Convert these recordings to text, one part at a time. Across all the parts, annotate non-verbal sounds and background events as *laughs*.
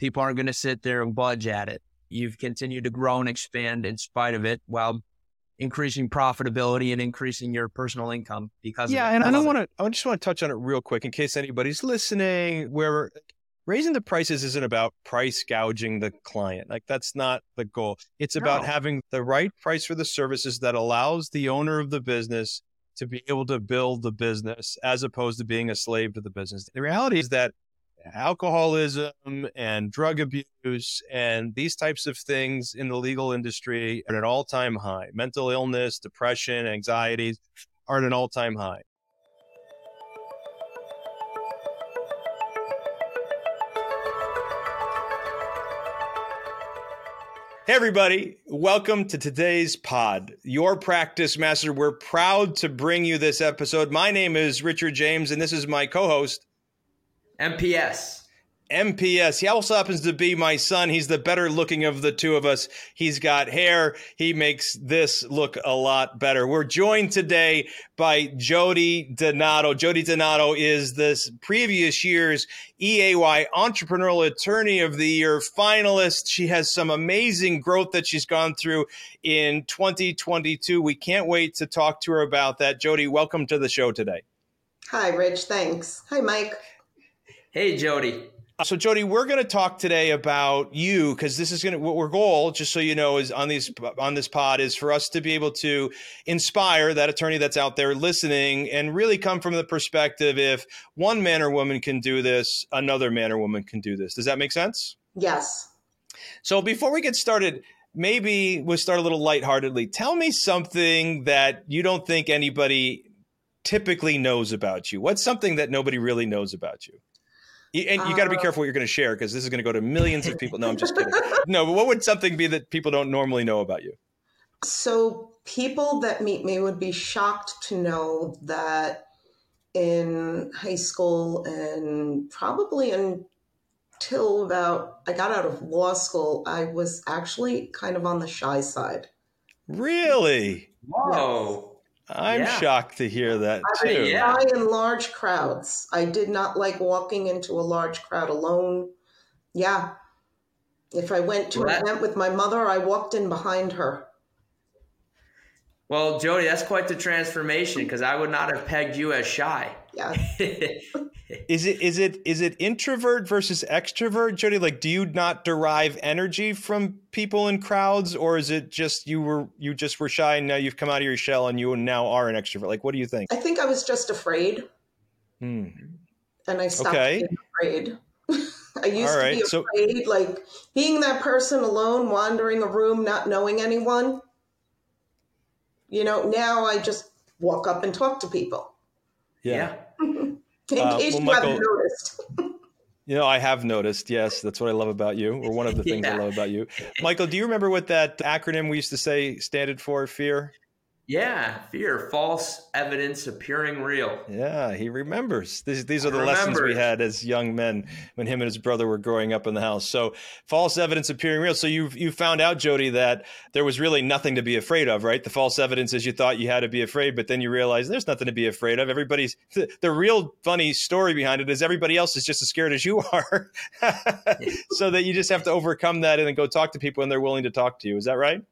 People aren't going to sit there and budge at it. You've continued to grow and expand in spite of it while increasing profitability and increasing your personal income because of that. yeah and I, don't want to i just want to touch on it real quick in case anybody's listening where raising the prices isn't about price gouging the client like that's not the goal it's about no. having the right price for the services that allows the owner of the business to be able to build the business as opposed to being a slave to the business the reality is that alcoholism and drug abuse and these types of things in the legal industry are at an all-time high. Mental illness, depression, anxieties are at an all-time high. Hey, everybody. Welcome to today's pod, Your Practice Master. We're proud to bring you this episode. My name is Richard James, and this is my co host, MPS. MPS. He also happens to be my son. He's the better looking of the two of us. He's got hair. He makes this look a lot better. We're joined today by Jodi Donato. Jodi Donato is this previous year's EAY Entrepreneurial Attorney of the Year finalist. She has some amazing growth that she's gone through in 2022. We can't wait to talk to her about that. Jodi, welcome to the show today. Hi, Rich. Thanks. Hi, Mike. Hey, Jodi. Uh, so, Jodi, we're going to talk today about you because this is going to what our goal, just so you know, is on these on this pod is for us to be able to inspire that attorney that's out there listening and really come from the perspective if one man or woman can do this, another man or woman can do this. Does that make sense? Yes. So, before we get started, maybe we'll start a little lightheartedly. Tell me something that you don't think anybody typically knows about you. What's something that nobody really knows about you? And you got to be uh-huh. careful what you're going to share because this is going to go to millions of people. No, I'm just kidding. *laughs* No, but what would something be that people don't normally know about you? So, people that meet me would be shocked to know that in high school and probably until about I got out of law school, I was actually kind of on the shy side. Really? Whoa. I'm yeah. shocked to hear that too. I yeah. in large crowds. I did not like walking into a large crowd alone. Yeah. If I went to well, an event with my mother, I walked in behind her. Well, Jodi, that's quite the transformation because I would not have pegged you as shy. Yeah. *laughs* is it is it is it introvert versus extrovert, Jodi? Like, do you not derive energy from people in crowds, or is it just you were you just were shy and now you've come out of your shell and you now are an extrovert? Like, what do you think? I think I was just afraid, hmm. and I stopped okay. being afraid. *laughs* I used right. to be afraid, so, like being that person alone, wandering a room, not knowing anyone. You know, now I just walk up and talk to people. Yeah. In *laughs* uh, case well, you Michael, haven't noticed. you know, I have noticed. Yes, that's what I love about you, or one of the *laughs* things yeah. I love about you. Michael, do you remember what that acronym we used to say standard for? Fear. Yeah, fear, false evidence appearing real. Yeah, he remembers. These, these are the lessons we had as young men when him and his brother were growing up in the house. So, false evidence appearing real. So you you found out, Jodi, that there was really nothing to be afraid of, right? The false evidence is you thought you had to be afraid, but then you realize there's nothing to be afraid of. Everybody's the, the real funny story behind it is everybody else is just as scared as you are. *laughs* so that you just have to overcome that and then go talk to people and they're willing to talk to you. Is that right?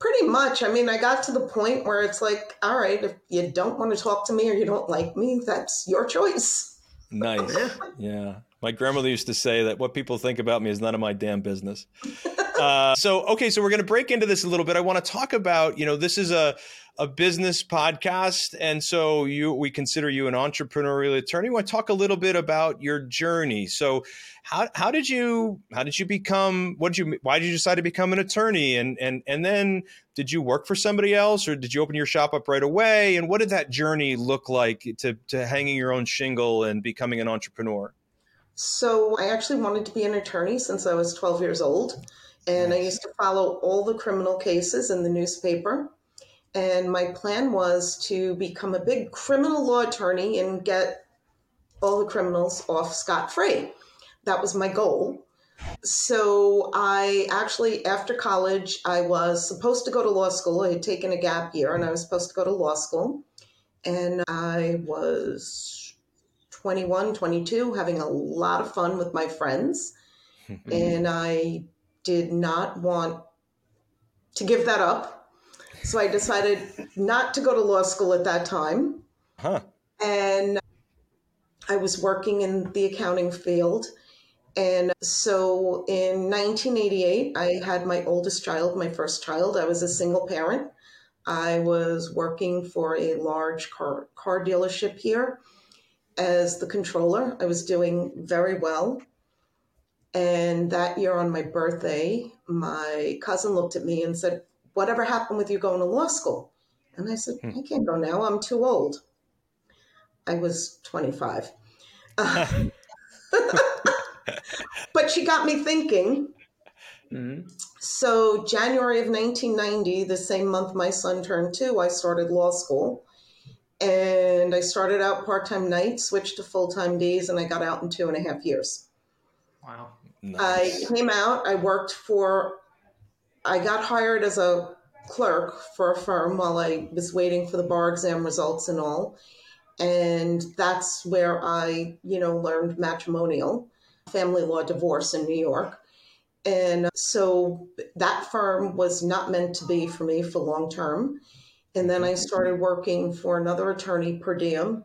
Pretty much. I mean, I got to the point where it's like, all right, if you don't want to talk to me or you don't like me, that's your choice. Nice. yeah. My grandmother used to say that what people think about me is none of my damn business. *laughs* Uh, so, okay, so we're going to break into this a little bit. I want to talk about, you know, this is a a business podcast, and so you we consider you an entrepreneurial attorney. I want to talk a little bit about your journey. So, how how did you how did you become what did you why did you decide to become an attorney and and and then did you work for somebody else or did you open your shop up right away and what did that journey look like to to hanging your own shingle and becoming an entrepreneur? So, I actually wanted to be an attorney since I was 12 years old. And nice. I used to follow all the criminal cases in the newspaper and my plan was to become a big criminal law attorney and get all the criminals off scot free. That was my goal. So I actually, after college, I was supposed to go to law school. I had taken a gap year and I was supposed to go to law school. And I was 21, 22, having a lot of fun with my friends. *laughs* and I did not want to give that up. So I decided not to go to law school at that time. Huh. And I was working in the accounting field. And so in 1988, I had my oldest child, my first child. I was a single parent. I was working for a large car, car dealership here as the controller. I was doing very well. And that year on my birthday, my cousin looked at me and said, Whatever happened with you going to law school? And I said, I can't go now. I'm too old. I was 25. Uh, *laughs* but she got me thinking. Mm-hmm. So, January of 1990, the same month my son turned two, I started law school. And I started out part time nights, switched to full time days, and I got out in two and a half years. Wow. Nice. I came out, I worked for, I got hired as a clerk for a firm while I was waiting for the bar exam results and all. And that's where I, you know, learned matrimonial, family law divorce in New York. And so that firm was not meant to be for me for long term. And then I mm-hmm. started working for another attorney per diem.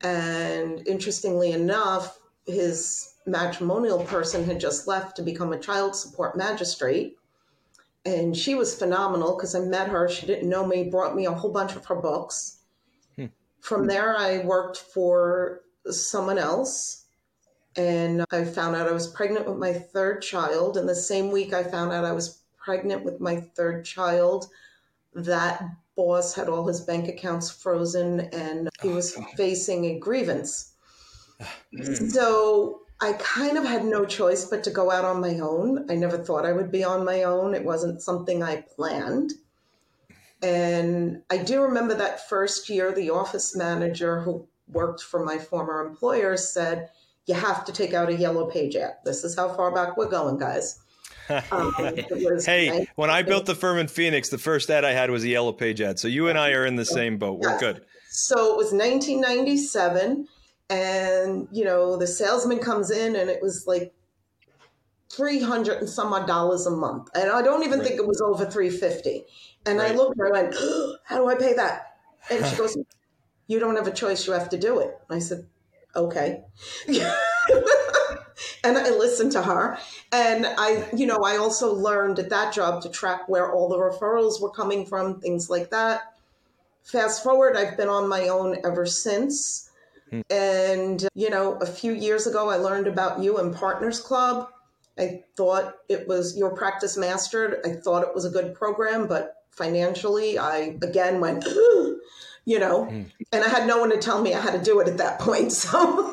And interestingly enough, his matrimonial person had just left to become a child support magistrate. And she was phenomenal because I met her. She didn't know me, brought me a whole bunch of her books. Hmm. From there, I worked for someone else. And I found out I was pregnant with my third child. And the same week I found out I was pregnant with my third child, that boss had all his bank accounts frozen and he was facing a grievance. Mm. So I kind of had no choice but to go out on my own. I never thought I would be on my own. It wasn't something I planned. And I do remember that first year, the office manager who worked for my former employer said, You have to take out a yellow page app. This is how far back we're going, guys. *laughs* Um, hey, when I built the firm in Phoenix, the first ad I had was a yellow page ad. So you and I are in the same boat. We're good. So it was 1997 and you know the salesman comes in and it was like 300 and some odd dollars a month. And i don't even right. think it was over 350 and right. i looked and I went oh, *gasps* how do i pay that? And she *laughs* goes you don't have a choice. You have to do it. I said okay. *laughs* And i listened to her. And i you know i also learned at that job to track where all the referrals were coming from things like that. Fast forward i've been on my own ever since and, you know, a few years ago, I learned about you and Partners Club. I thought it was your practice mastered. I thought it was a good program, but financially, I again went, *gasps* you know, mm. and I had no one to tell me I had to do it at that point. *laughs* So,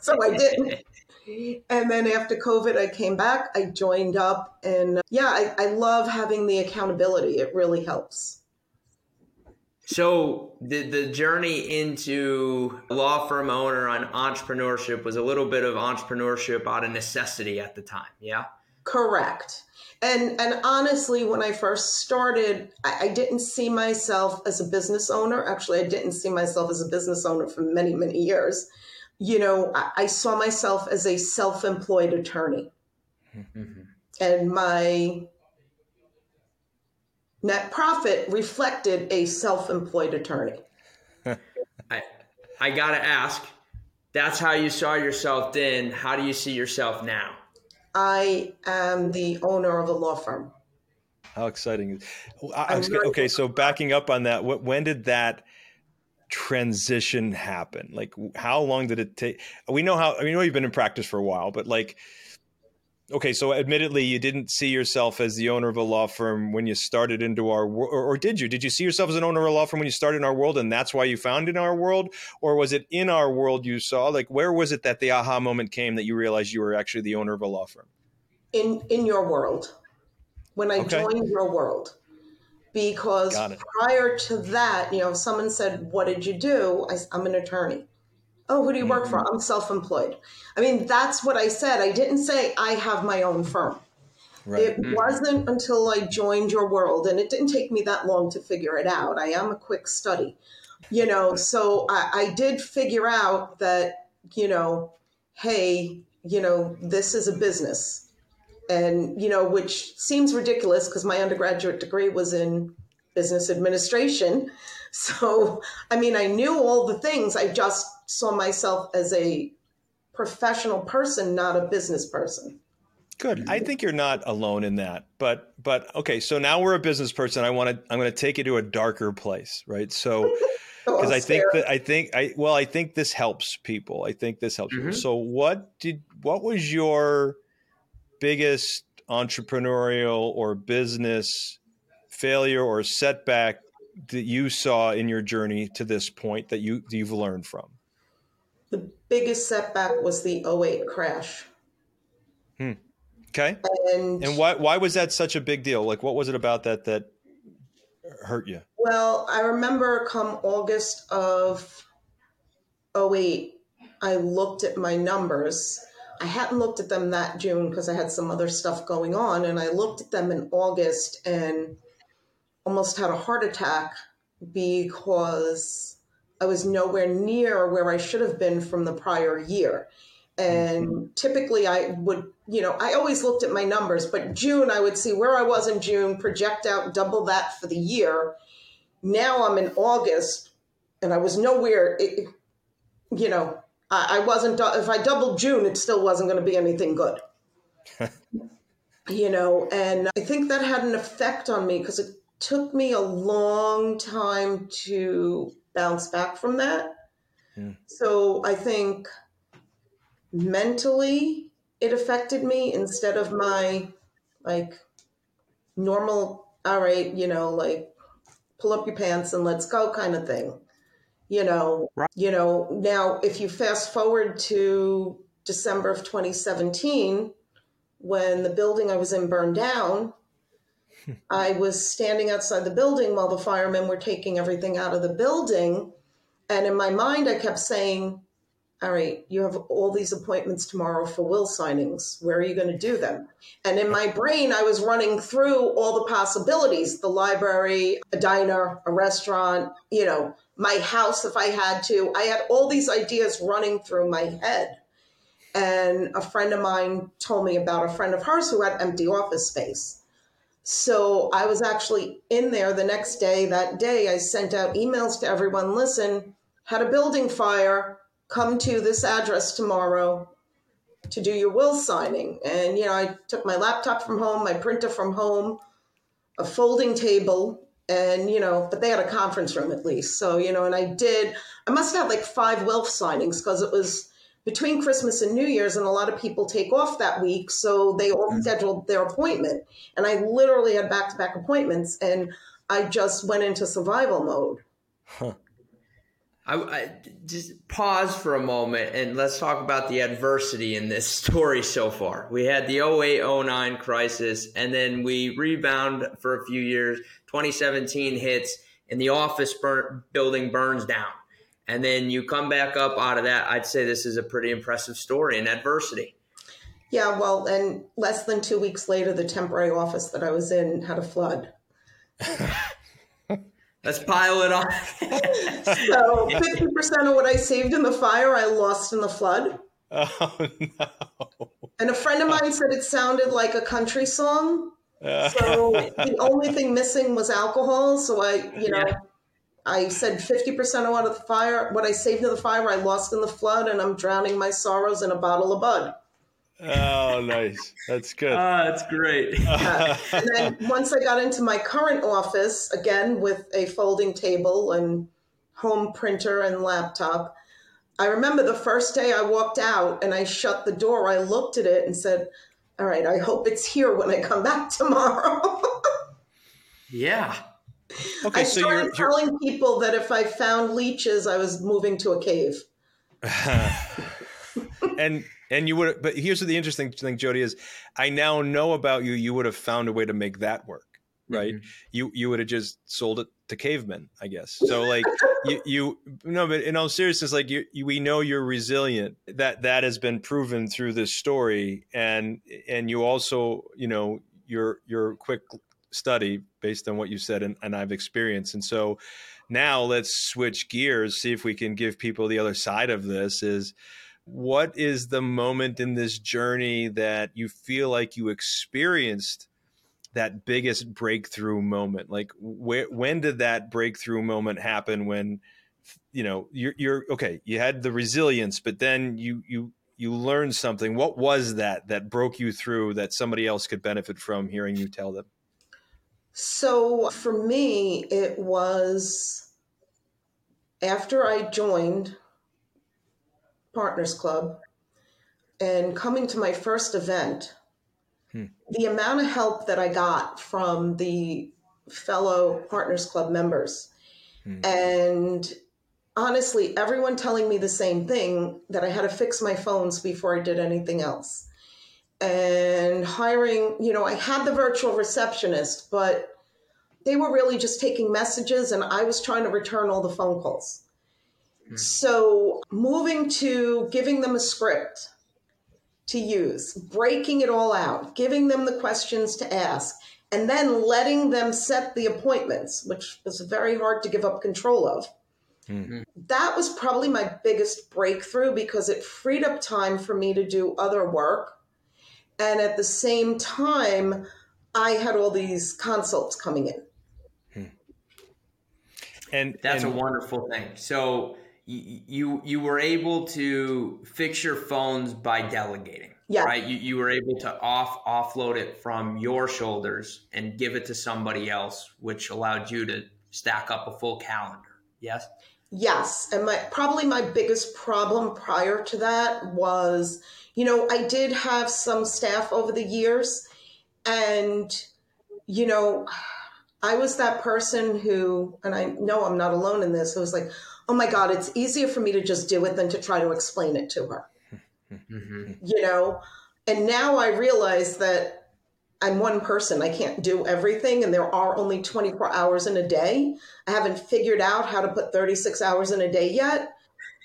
so I didn't. And then after COVID, I came back, I joined up, and yeah, I, I love having the accountability. It really helps. So the the journey into law firm owner on entrepreneurship was a little bit of entrepreneurship out of necessity at the time. Yeah. Correct. And and honestly, when I first started, I, I didn't see myself as a business owner. Actually, I didn't see myself as a business owner for many many years. You know, I, I saw myself as a self employed attorney, mm-hmm. and my net profit reflected a self-employed attorney. *laughs* I, I got to ask, that's how you saw yourself then. How do you see yourself now? I am the owner of a law firm. How exciting! I, okay, so backing up on that, when did that transition happen? Like, how long did it take? We know how. I mean, we know you've been in practice for a while, but like, okay, so admittedly, you didn't see yourself as the owner of a law firm when you started into our world, or, or, did you? Did you see yourself as an owner of a law firm when you started in our world, and that's why you found in our world, or was it in our world you saw? Like, where was it that the aha moment came that you realized you were actually the owner of a law firm? In in your world, when I okay. joined your world, because prior to that, you know, if someone said, "What did you do?" I, I'm an attorney. Oh, who do you work mm-hmm. for? I'm self employed. I mean, that's what I said. I didn't say I have my own firm. Right. It mm-hmm. wasn't until I joined your world, and it didn't take me that long to figure it out. I am a quick study, you know, so I, I did figure out that, you know, hey, you know, this is a business. And, you know, which seems ridiculous because my undergraduate degree was in business administration. *laughs* So, I mean, I knew all the things. I just saw myself as a professional person, not a business person. Good. I think you're not alone in that. But but okay, so now we're a business person. I want to I'm going to take you to a darker place, right? So because *laughs* oh, I think that I think I well I think this helps people. I think this helps mm-hmm. people. So what did what was your biggest entrepreneurial or business failure or setback that you saw in your journey to this point that you you've learned from? The biggest setback was the 08 crash. Hmm. Okay. And, and why why was that such a big deal? Like what was it about that that hurt you? Well, I remember come August of 08, I looked at my numbers. I hadn't looked at them that June because I had some other stuff going on. And I looked at them in August and almost had a heart attack because I was nowhere near where I should have been from the prior year. And mm-hmm. typically I would, you know, I always looked at my numbers, but June, I would see where I was in June, project out double that for the year. Now I'm in August and I was nowhere, it, you know, I, I wasn't, if I doubled June, it still wasn't going to be anything good. *laughs* you know, and I think that had an effect on me because it took me a long time to bounce back from that. Yeah. So I think mentally it affected me instead of my like normal all right you know like pull up your pants and let's go kind of thing you know right. you know now if you fast forward to december of 2017 when the building i was in burned down i was standing outside the building while the firemen were taking everything out of the building and in my mind i kept saying all right, you have all these appointments tomorrow for will signings. Where are you going to do them? And in my brain, I was running through all the possibilities the library, a diner, a restaurant, you know, my house if I had to. I had all these ideas running through my head. And a friend of mine told me about a friend of hers who had empty office space. So I was actually in there the next day. That day, I sent out emails to everyone listen, had a building fire come to this address tomorrow to do your will signing. And, you know, I took my laptop from home, my printer from home, a folding table, and, you know, but they had a conference room at least. So, you know, and I did, I must have like five will signings because it was between Christmas and New Year's, and a lot of people take off that week. So they all mm-hmm. scheduled their appointment. And I literally had back to back appointments, and I just went into survival mode. Huh. I, I, just pause for a moment and let's talk about the adversity in this *laughs* story so far. We had the 08 09 crisis and then we rebound for a few years. 2017 hits and the office burn, building burns down. And then you come back up out of that. I'd say this is a pretty impressive story in adversity. Yeah, well, and less than two weeks later, the temporary office that I was in had a flood. *laughs* Let's pile it on. *laughs* so fifty percent of what I saved in the fire, I lost in the flood. *laughs* Oh no! And a friend of mine said it sounded like a country song. so the only thing missing was alcohol. So I, you know, yeah. I said fifty percent of what of the fire, what I saved in the fire, I lost in the flood, and I'm drowning my sorrows in a bottle of Bud. Oh, nice. That's good. Ah, that's great. *laughs* Uh, and then once I got into my current office, again with a folding table and home printer and laptop, I remember the first day I walked out and I shut the door, I looked at it and said, All right, I hope it's here when I come back *laughs* tomorrow. yeah. Okay, I so started you're, you're... telling people that if I found leeches, I was moving to a cave. *laughs* and and you would, but here's the interesting thing, Jodi, is I now know about you. You would have found a way to make that work, right? Mm-hmm. You you would have just sold it to cavemen, I guess. *laughs* So like you you no, but in all seriousness, like you, you, we know you're resilient. That that has been proven through this story, and and you also you know your your quick study based on what you said and, and I've experienced, and so now let's switch gears, see if we can give people the other side of this is what is the moment in this journey that you feel like you experienced that biggest breakthrough moment? Like, wh- when did that breakthrough moment happen? When you know you're, you're okay, you had the resilience, but then you you you learned something. What was that that broke you through that somebody else could benefit from hearing you tell them? So for me, it was after I joined Partners Club and coming to my first event, hmm. the amount of help that I got from the fellow Partners Club members hmm. and honestly, everyone telling me the same thing that I had to fix my phones before I did anything else. And hiring, you know, I had the virtual receptionist, but they were really just taking messages and I was trying to return all the phone calls. Mm. So moving to giving them a script to use, breaking it all out, giving them the questions to ask, and then letting them set the appointments, which was very hard to give up control of Mm-hmm. That was probably my biggest breakthrough because it freed up time for me to do other work. And at the same time, I had all these consults coming in. Hmm. And that's and- a wonderful thing. So you you were able to fix your phones by delegating. Yeah. Right. You, you were able to off offload it from your shoulders and give it to somebody else, which allowed you to stack up a full calendar. Yes. Yes, and my probably my biggest problem prior to that was, you know, I did have some staff over the years and you know, I was that person who and I know I'm not alone in this. It was like, "Oh my god, it's easier for me to just do it than to try to explain it to her." *laughs* Mm-hmm. You know, and now I realize that I'm one person. I can't do everything, and there are only 24 hours in a day. I haven't figured out how to put 36 hours in a day yet.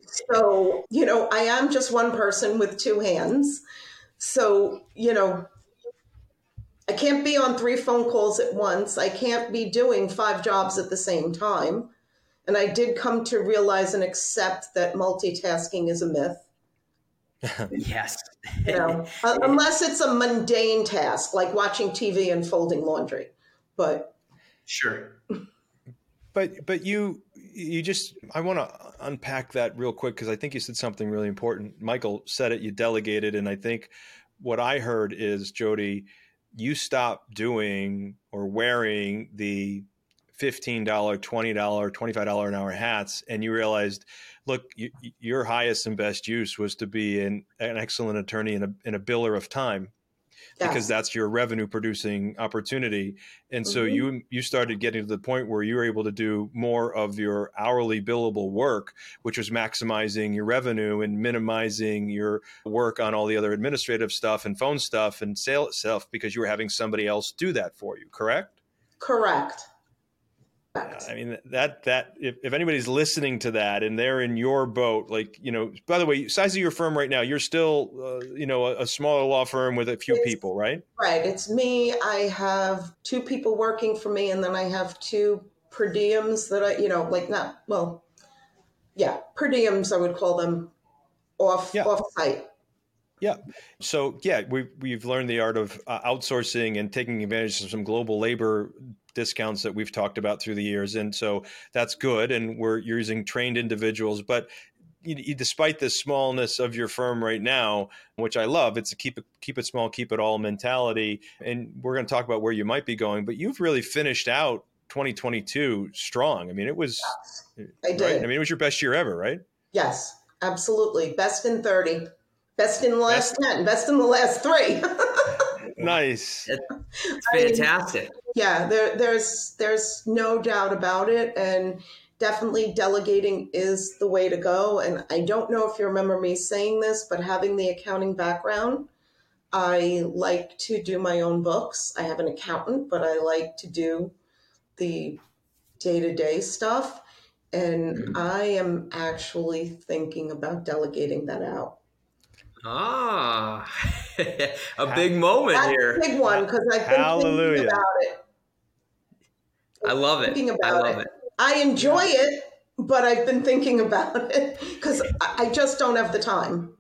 So, you know, I am just one person with two hands. So, you know, I can't be on three phone calls at once. I can't be doing five jobs at the same time. And I did come to realize and accept that multitasking is a myth. *laughs* yes. you know, *laughs* unless it's a mundane task like watching TV and folding laundry. But sure. But but you you just I want to unpack that real quick because I think you said something really important. Michael said it. You delegated, and I think what I heard is Jodi, you stop doing or wearing the $15, $20, $25 an hour hats and you realized look, you, your highest and best use was to be an, an excellent attorney and a, and a biller of time because that's your revenue producing opportunity. And so mm-hmm. you you started getting to the point where you were able to do more of your hourly billable work which was maximizing your revenue and minimizing your work on all the other administrative stuff and phone stuff and sale stuff because you were having somebody else do that for you correct? Correct I mean that that if, if anybody's listening to that and they're in your boat, like you know, by the way, size of your firm right now, you're still uh, you know a, a, smaller law firm with a few it's, people, right? Right. It's me. I have two people working for me, and then I have two per diems that I you know like not well, yeah, per diems I would call them off yeah. off site. Yeah. So yeah, we we've learned the art of uh, outsourcing and taking advantage of some global labor discounts that we've talked about through the years, and so that's good. And we're using trained individuals, but despite the smallness of your firm right now, which I love, it's a keep it keep it small, keep it all mentality. And we're going to talk about where you might be going, but you've really finished out 2022 strong. I mean, it was. Yes, I did. I mean, it was your best year ever, right? Yes, absolutely. Best in 30. Best in the last best. 10. Best in the last three. *laughs* nice. It's fantastic. I yeah, there, there's there's no doubt about it, and definitely delegating is the way to go. And I don't know if you remember me saying this, but having the accounting background, I like to do my own books. I have an accountant, but I like to do the day to day stuff. And mm-hmm. I am actually thinking about delegating that out. Ah, *laughs* a big moment That's here. A big one because I've been Hallelujah. thinking about it. I love it. About I love it. it. I enjoy it, but I've been thinking about it because I just don't have the time.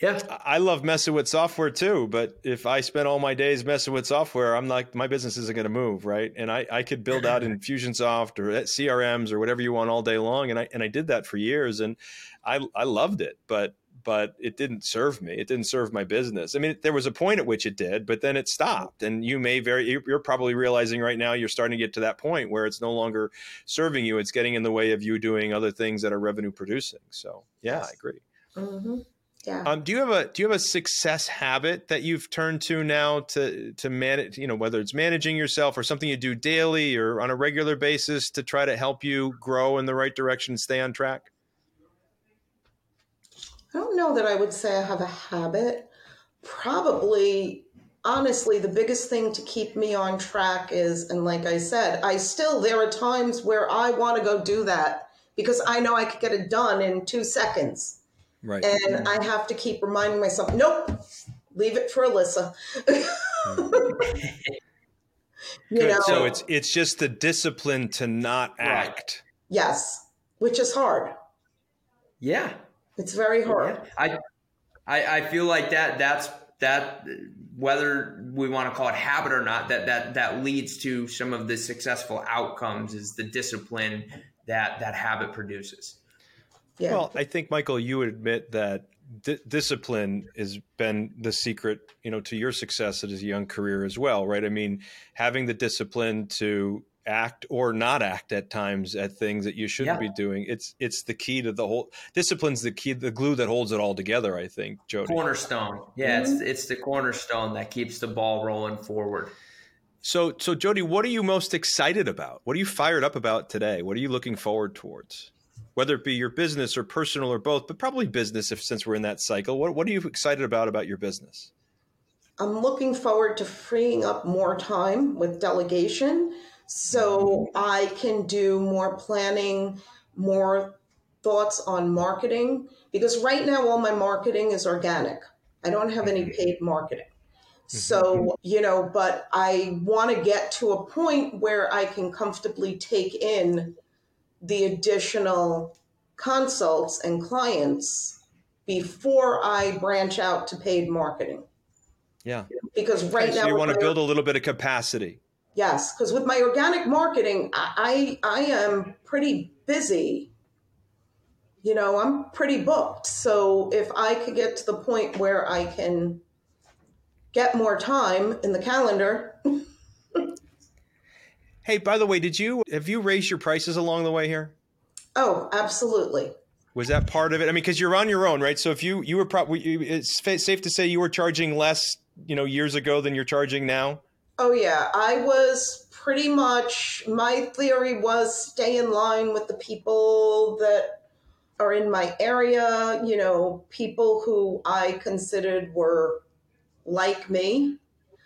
Yeah. I love messing with software too, but if I spend all my days messing with software, I'm like, my business isn't going to move, right? And I, I could build out Infusionsoft *laughs* or CRMs or whatever you want all day long. And I, and I did that for years and I, I loved it, but, but it didn't serve me. It didn't serve my business. I mean, there was a point at which it did, but then it stopped. And you may very, you're probably realizing right now you're starting to get to that point where it's no longer serving you. It's getting in the way of you doing other things that are revenue producing. So yeah, I agree. Mm-hmm. Yeah. Um, do you have a do you have a success habit that you've turned to now to to manage? You know, whether it's managing yourself or something you do daily or on a regular basis to try to help you grow in the right direction, and stay on track. I don't know that I would say I have a habit. Probably, honestly, the biggest thing to keep me on track is, and like I said, I still there are times where I want to go do that because I know I could get it done in two seconds Right. And mm-hmm. I have to keep reminding myself, nope, leave it for Alyssa. *laughs* you know, so it's it's just the discipline to not act. Yes, which is hard. Yeah, it's very hard. I, I I feel like that that's that whether we want to call it habit or not that that that leads to some of the successful outcomes is the discipline that that habit produces. Yeah. Well, I think Michael, you would admit that d- discipline has been the secret, you know, to your success as a young career as well, right? I mean, having the discipline to act or not act at times at things that you shouldn't yeah. be doing. It's it's the key to the whole discipline's the key the glue that holds it all together, I think, Jodi. Cornerstone. Yeah, mm-hmm. it's it's the cornerstone that keeps the ball rolling forward. So so Jodi, what are you most excited about? What are you fired up about today? What are you looking forward towards? whether it be your business or personal or both, but probably business if since we're in that cycle. What, what are you excited about about your business? I'm looking forward to freeing up more time with delegation so I can do more planning, more thoughts on marketing because right now all my marketing is organic. I don't have any mm-hmm. paid marketing. Mm-hmm. So, you know, but I want to get to a point where I can comfortably take in the additional consults and clients before I branch out to paid marketing. Yeah. Because right so now you want to build a little bit of capacity. Yes, because with my organic marketing, I I am pretty busy. You know, I'm pretty booked. So if I could get to the point where I can get more time in the calendar *laughs* Hey, by the way, did you have you raised your prices along the way here? Oh, absolutely. Was that part of it? I mean, because you're on your own, right? So if you you were probably it's safe to say you were charging less, you know, years ago than you're charging now. Oh yeah, I was pretty much. My theory was stay in line with the people that are in my area. You know, people who I considered were like me,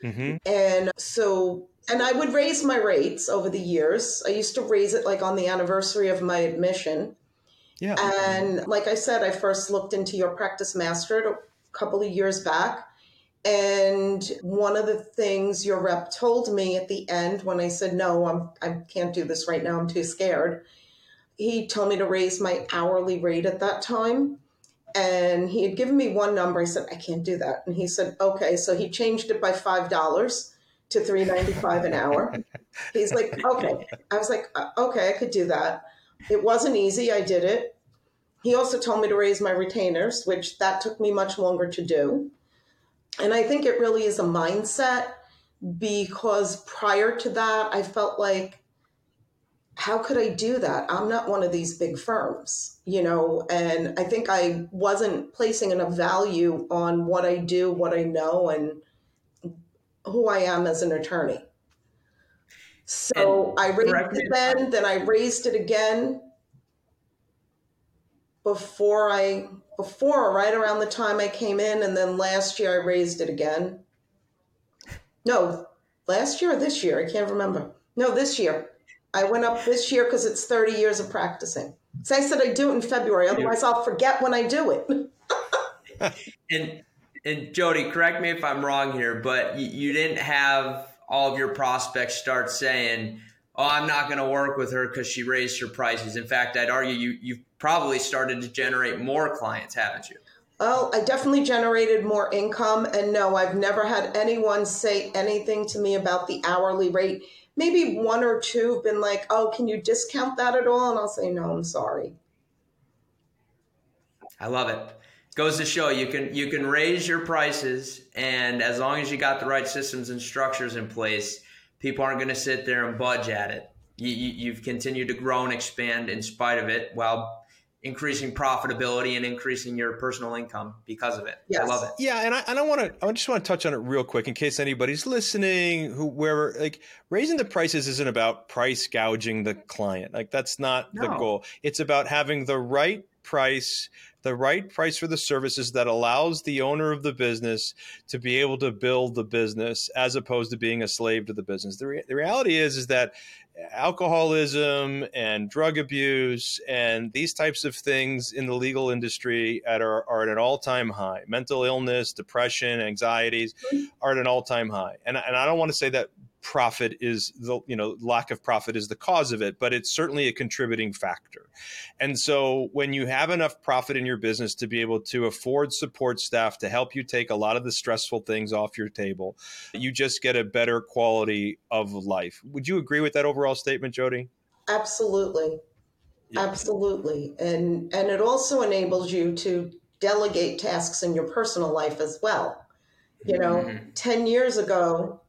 mm-hmm. and so and I would raise my rates over the years. I used to raise it like on the anniversary of my admission. Yeah. And like I said, I first looked into your practice master a couple of years back. And one of the things your rep told me at the end when I said, no, I'm, I can't do this right now, I'm too scared, he told me to raise my hourly rate at that time. And he had given me one number. I said, I can't do that. And he said, okay. So he changed it by $5 to 395 an hour. He's like, okay. I was like, uh, okay, I could do that. It wasn't easy. I did it. He also told me to raise my retainers, which that took me much longer to do. And I think it really is a mindset because prior to that, I felt like, how could I do that? I'm not one of these big firms, you know, and I think I wasn't placing enough value on what I do, what I know, and who I am as an attorney. So and I raised it then, then I raised it again before I before right around the time I came in, and then last year I raised it again. No, last year or this year, I can't remember. No, this year. I went up this year because it's 30 years of practicing. So I said I do it in February, otherwise I'll forget when I do it. *laughs* and and Jodi, correct me if I'm wrong here, but you, you didn't have all of your prospects start saying, "Oh, I'm not going to work with her because she raised her prices." In fact, I'd argue you you've probably started to generate more clients, haven't you? Well, I definitely generated more income. And no, I've never had anyone say anything to me about the hourly rate. Maybe one or two have been like, oh, can you discount that at all? And I'll say, no, I'm sorry. I love it. Goes to show you can you can raise your prices, and as long as you got the right systems and structures in place, people aren't going to sit there and budge at it. You, you, you've continued to grow and expand in spite of it, while increasing profitability and increasing your personal income because of it. Yes. I love it. Yeah, and I, and I want to I just want to touch on it real quick in case anybody's listening who wherever like raising the prices isn't about price gouging the client. Like that's not no. the goal. It's about having the right price the right price for the services that allows the owner of the business to be able to build the business as opposed to being a slave to the business. The, re- the reality is is that alcoholism and drug abuse and these types of things in the legal industry at are, are at an all-time high mental illness depression anxieties mm-hmm. are at an all-time high and, and i don't want to say that profit is the you know lack of profit is the cause of it but it's certainly a contributing factor. And so when you have enough profit in your business to be able to afford support staff to help you take a lot of the stressful things off your table you just get a better quality of life. Would you agree with that overall statement jodi? Absolutely. Yeah. absolutely. And and it also enables you to delegate tasks in your personal life as well. You know mm-hmm. 10 years ago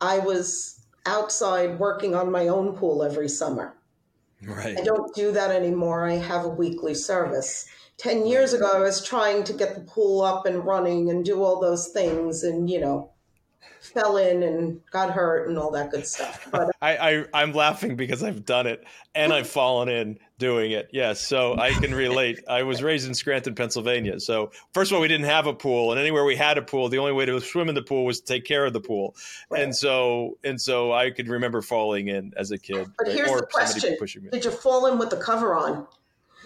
I was outside working on my own pool every summer. Right. I don't do that anymore. I have a weekly service. 10 years ago, I was trying to get the pool up and running and do all those things. And, you know, fell in and got hurt and all that good stuff. But *laughs* I, I am laughing because I've done it and I've fallen in doing it. Yes, so I can relate. I was raised in Scranton, Pennsylvania. So first of all, we didn't have a pool, and anywhere we had a pool, the only way to swim in the pool was to take care of the pool. Right. And so and so I could remember falling in as a kid. But right? here's or the question: Did you fall in with the cover on?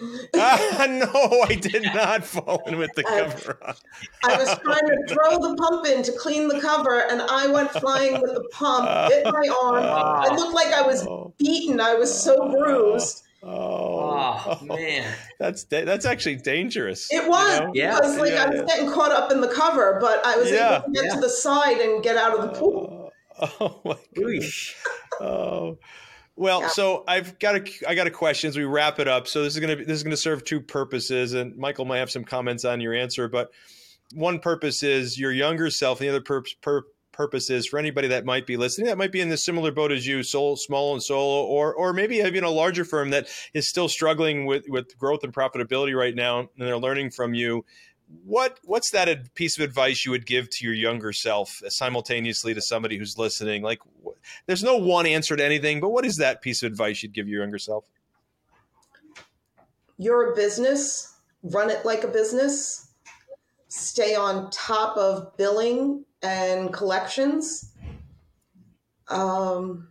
uh, *laughs* no, I did not fall in with the cover on. I was trying to throw the pump in to clean the cover, and I went flying with the pump, hit my arm. I looked like I was oh. beaten. I was so bruised. Oh, oh, man, *laughs* that's that's actually dangerous. It was, you know? yeah, because like yeah, I was yeah. getting caught up in the cover, but I was yeah, able to get to the side and get out of the pool. Oh, *laughs* oh my gosh! oh. Well, yeah. so I've got a I got a question as we wrap it up. So this is gonna be, this is gonna serve two purposes, and Michael might have some comments on your answer. But one purpose is your younger self, and the other pur- pur- purpose is for anybody that might be listening that might be in the similar boat as you, solo, small and solo, or or maybe even a larger firm that is still struggling with with growth and profitability right now, and they're learning from you. What what's that piece of advice you would give to your younger self simultaneously to somebody who's listening? Like there's no one answer to anything but what is that piece of advice you'd give your younger self? You're a business run it like a business. Stay on top of billing and collections. Um,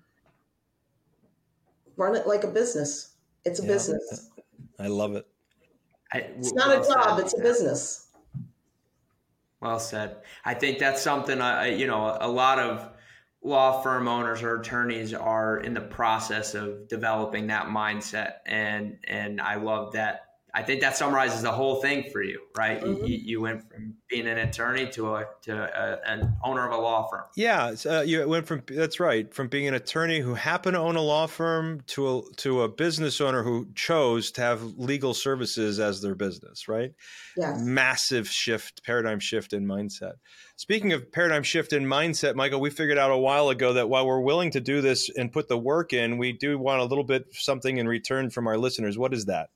run it like a business. It's a yeah, business. I love it. It's not well a job said. it's a business. Well said. I think that's something I, you know, a lot of law firm owners or attorneys are in the process of developing that mindset, and and I love that I think that summarizes the whole thing for you, right? Mm-hmm. You, you, went from being an attorney to a to a, an owner of a law firm. Yeah, uh, you went from that's right, from being an attorney who happened to own a law firm to a to a business owner who chose to have legal services as their business, right? Yeah, massive shift, paradigm shift in mindset. Speaking of paradigm shift in mindset, Michael, we figured out a while ago that while we're willing to do this and put the work in, we do want a little bit something in return from our listeners. What is that?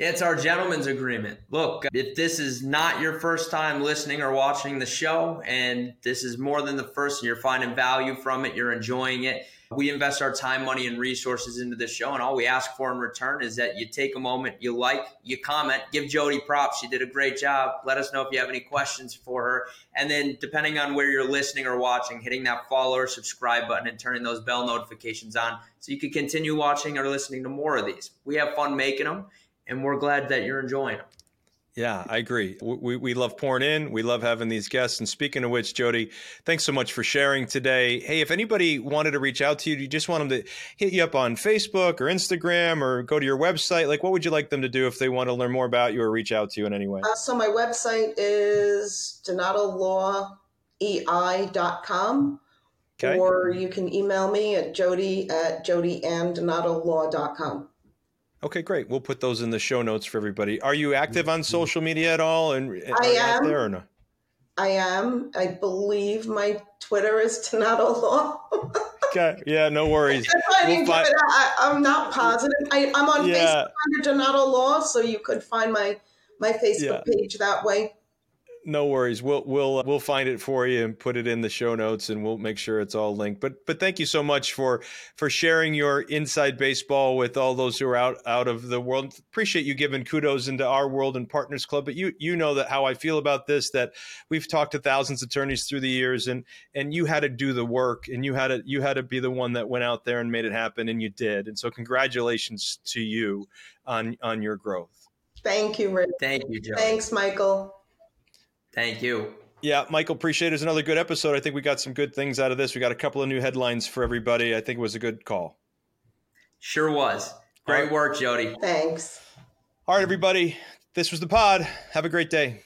It's our gentleman's agreement. Look, if this is not your first time listening or watching the show, and this is more than the first, and you're finding value from it, you're enjoying it, we invest our time, money, and resources into this show, and all we ask for in return is that you take a moment, you like, you comment, give Jodi props. She did a great job. Let us know if you have any questions for her. And then, depending on where you're listening or watching, hitting that follow or subscribe button and turning those bell notifications on so you can continue watching or listening to more of these. We have fun making them and we're glad that you're enjoying them. Yeah, I agree. We, we love pouring in. We love having these guests. And speaking of which, Jodi, thanks so much for sharing today. Hey, if anybody wanted to reach out to you, do you just want them to hit you up on Facebook or Instagram or go to your website? Like, what would you like them to do if they want to learn more about you or reach out to you in any way? Uh, so my website is donatolawei.com. Okay. Or you can email me at jodi at jodyandonatolaw.com. Okay, great. We'll put those in the show notes for everybody. Are you active on mm-hmm. social media at all? And I am. There or no? I am. I believe my Twitter is Donato Law. *laughs* okay. Yeah, no worries. We'll find... I, am not positive. I, am on yeah. Facebook under Donato Law, so you could find my my Facebook yeah. page that way no worries. We'll we'll uh, we'll find it for you and put it in the show notes, and we'll make sure it's all linked. But but thank you so much for for sharing your inside baseball with all those who are out out of the world. Appreciate you giving kudos into our world and Partners Club. But you you know that how I feel about this. That we've talked to thousands of attorneys through the years, and and you had to do the work, and you had to you had to be the one that went out there and made it happen, and you did. And so congratulations to you on on your growth. Thank you, Rick. Thank you, Joe. Thanks, Michael. Thank you. Yeah, Michael, appreciate it. It's another good episode. I think we got some good things out of this. We got a couple of new headlines for everybody. I think it was a good call. Sure was. Great work, Jodi. Thanks. All right, everybody. This was the pod. Have a great day.